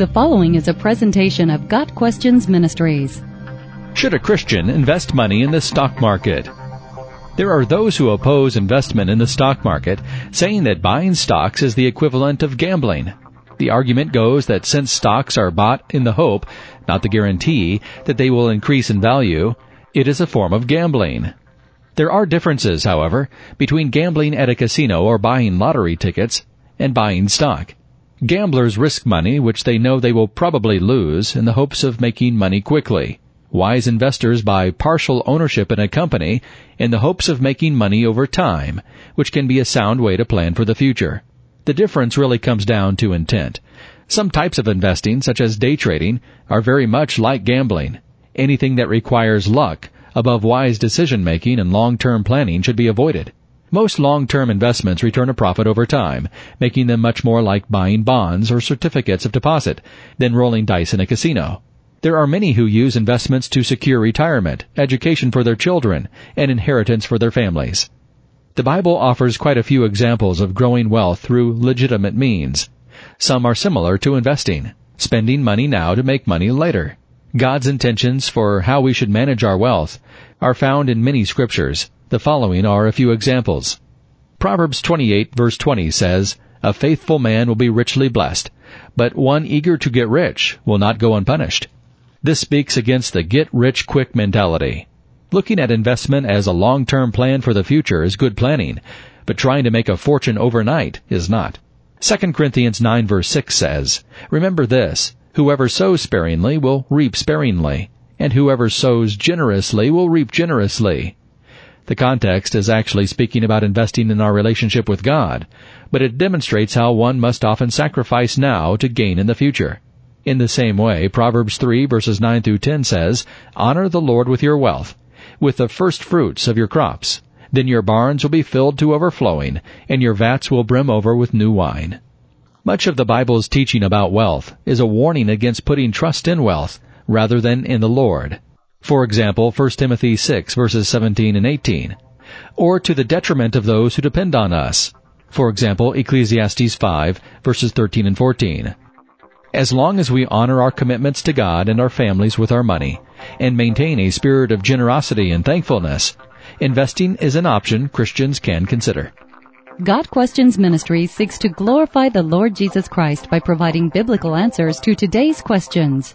The following is a presentation of Got Questions Ministries. Should a Christian invest money in the stock market? There are those who oppose investment in the stock market, saying that buying stocks is the equivalent of gambling. The argument goes that since stocks are bought in the hope, not the guarantee, that they will increase in value, it is a form of gambling. There are differences, however, between gambling at a casino or buying lottery tickets and buying stock. Gamblers risk money which they know they will probably lose in the hopes of making money quickly. Wise investors buy partial ownership in a company in the hopes of making money over time, which can be a sound way to plan for the future. The difference really comes down to intent. Some types of investing, such as day trading, are very much like gambling. Anything that requires luck above wise decision making and long-term planning should be avoided. Most long-term investments return a profit over time, making them much more like buying bonds or certificates of deposit than rolling dice in a casino. There are many who use investments to secure retirement, education for their children, and inheritance for their families. The Bible offers quite a few examples of growing wealth through legitimate means. Some are similar to investing, spending money now to make money later. God's intentions for how we should manage our wealth are found in many scriptures, the following are a few examples. Proverbs 28 verse 20 says, A faithful man will be richly blessed, but one eager to get rich will not go unpunished. This speaks against the get rich quick mentality. Looking at investment as a long-term plan for the future is good planning, but trying to make a fortune overnight is not. 2 Corinthians 9 verse 6 says, Remember this, whoever sows sparingly will reap sparingly, and whoever sows generously will reap generously. The context is actually speaking about investing in our relationship with God, but it demonstrates how one must often sacrifice now to gain in the future. In the same way, Proverbs 3 verses 9 through 10 says, Honor the Lord with your wealth, with the first fruits of your crops. Then your barns will be filled to overflowing, and your vats will brim over with new wine. Much of the Bible's teaching about wealth is a warning against putting trust in wealth rather than in the Lord. For example, 1 Timothy 6 verses 17 and 18. Or to the detriment of those who depend on us. For example, Ecclesiastes 5 verses 13 and 14. As long as we honor our commitments to God and our families with our money, and maintain a spirit of generosity and thankfulness, investing is an option Christians can consider. Got Questions Ministry seeks to glorify the Lord Jesus Christ by providing biblical answers to today's questions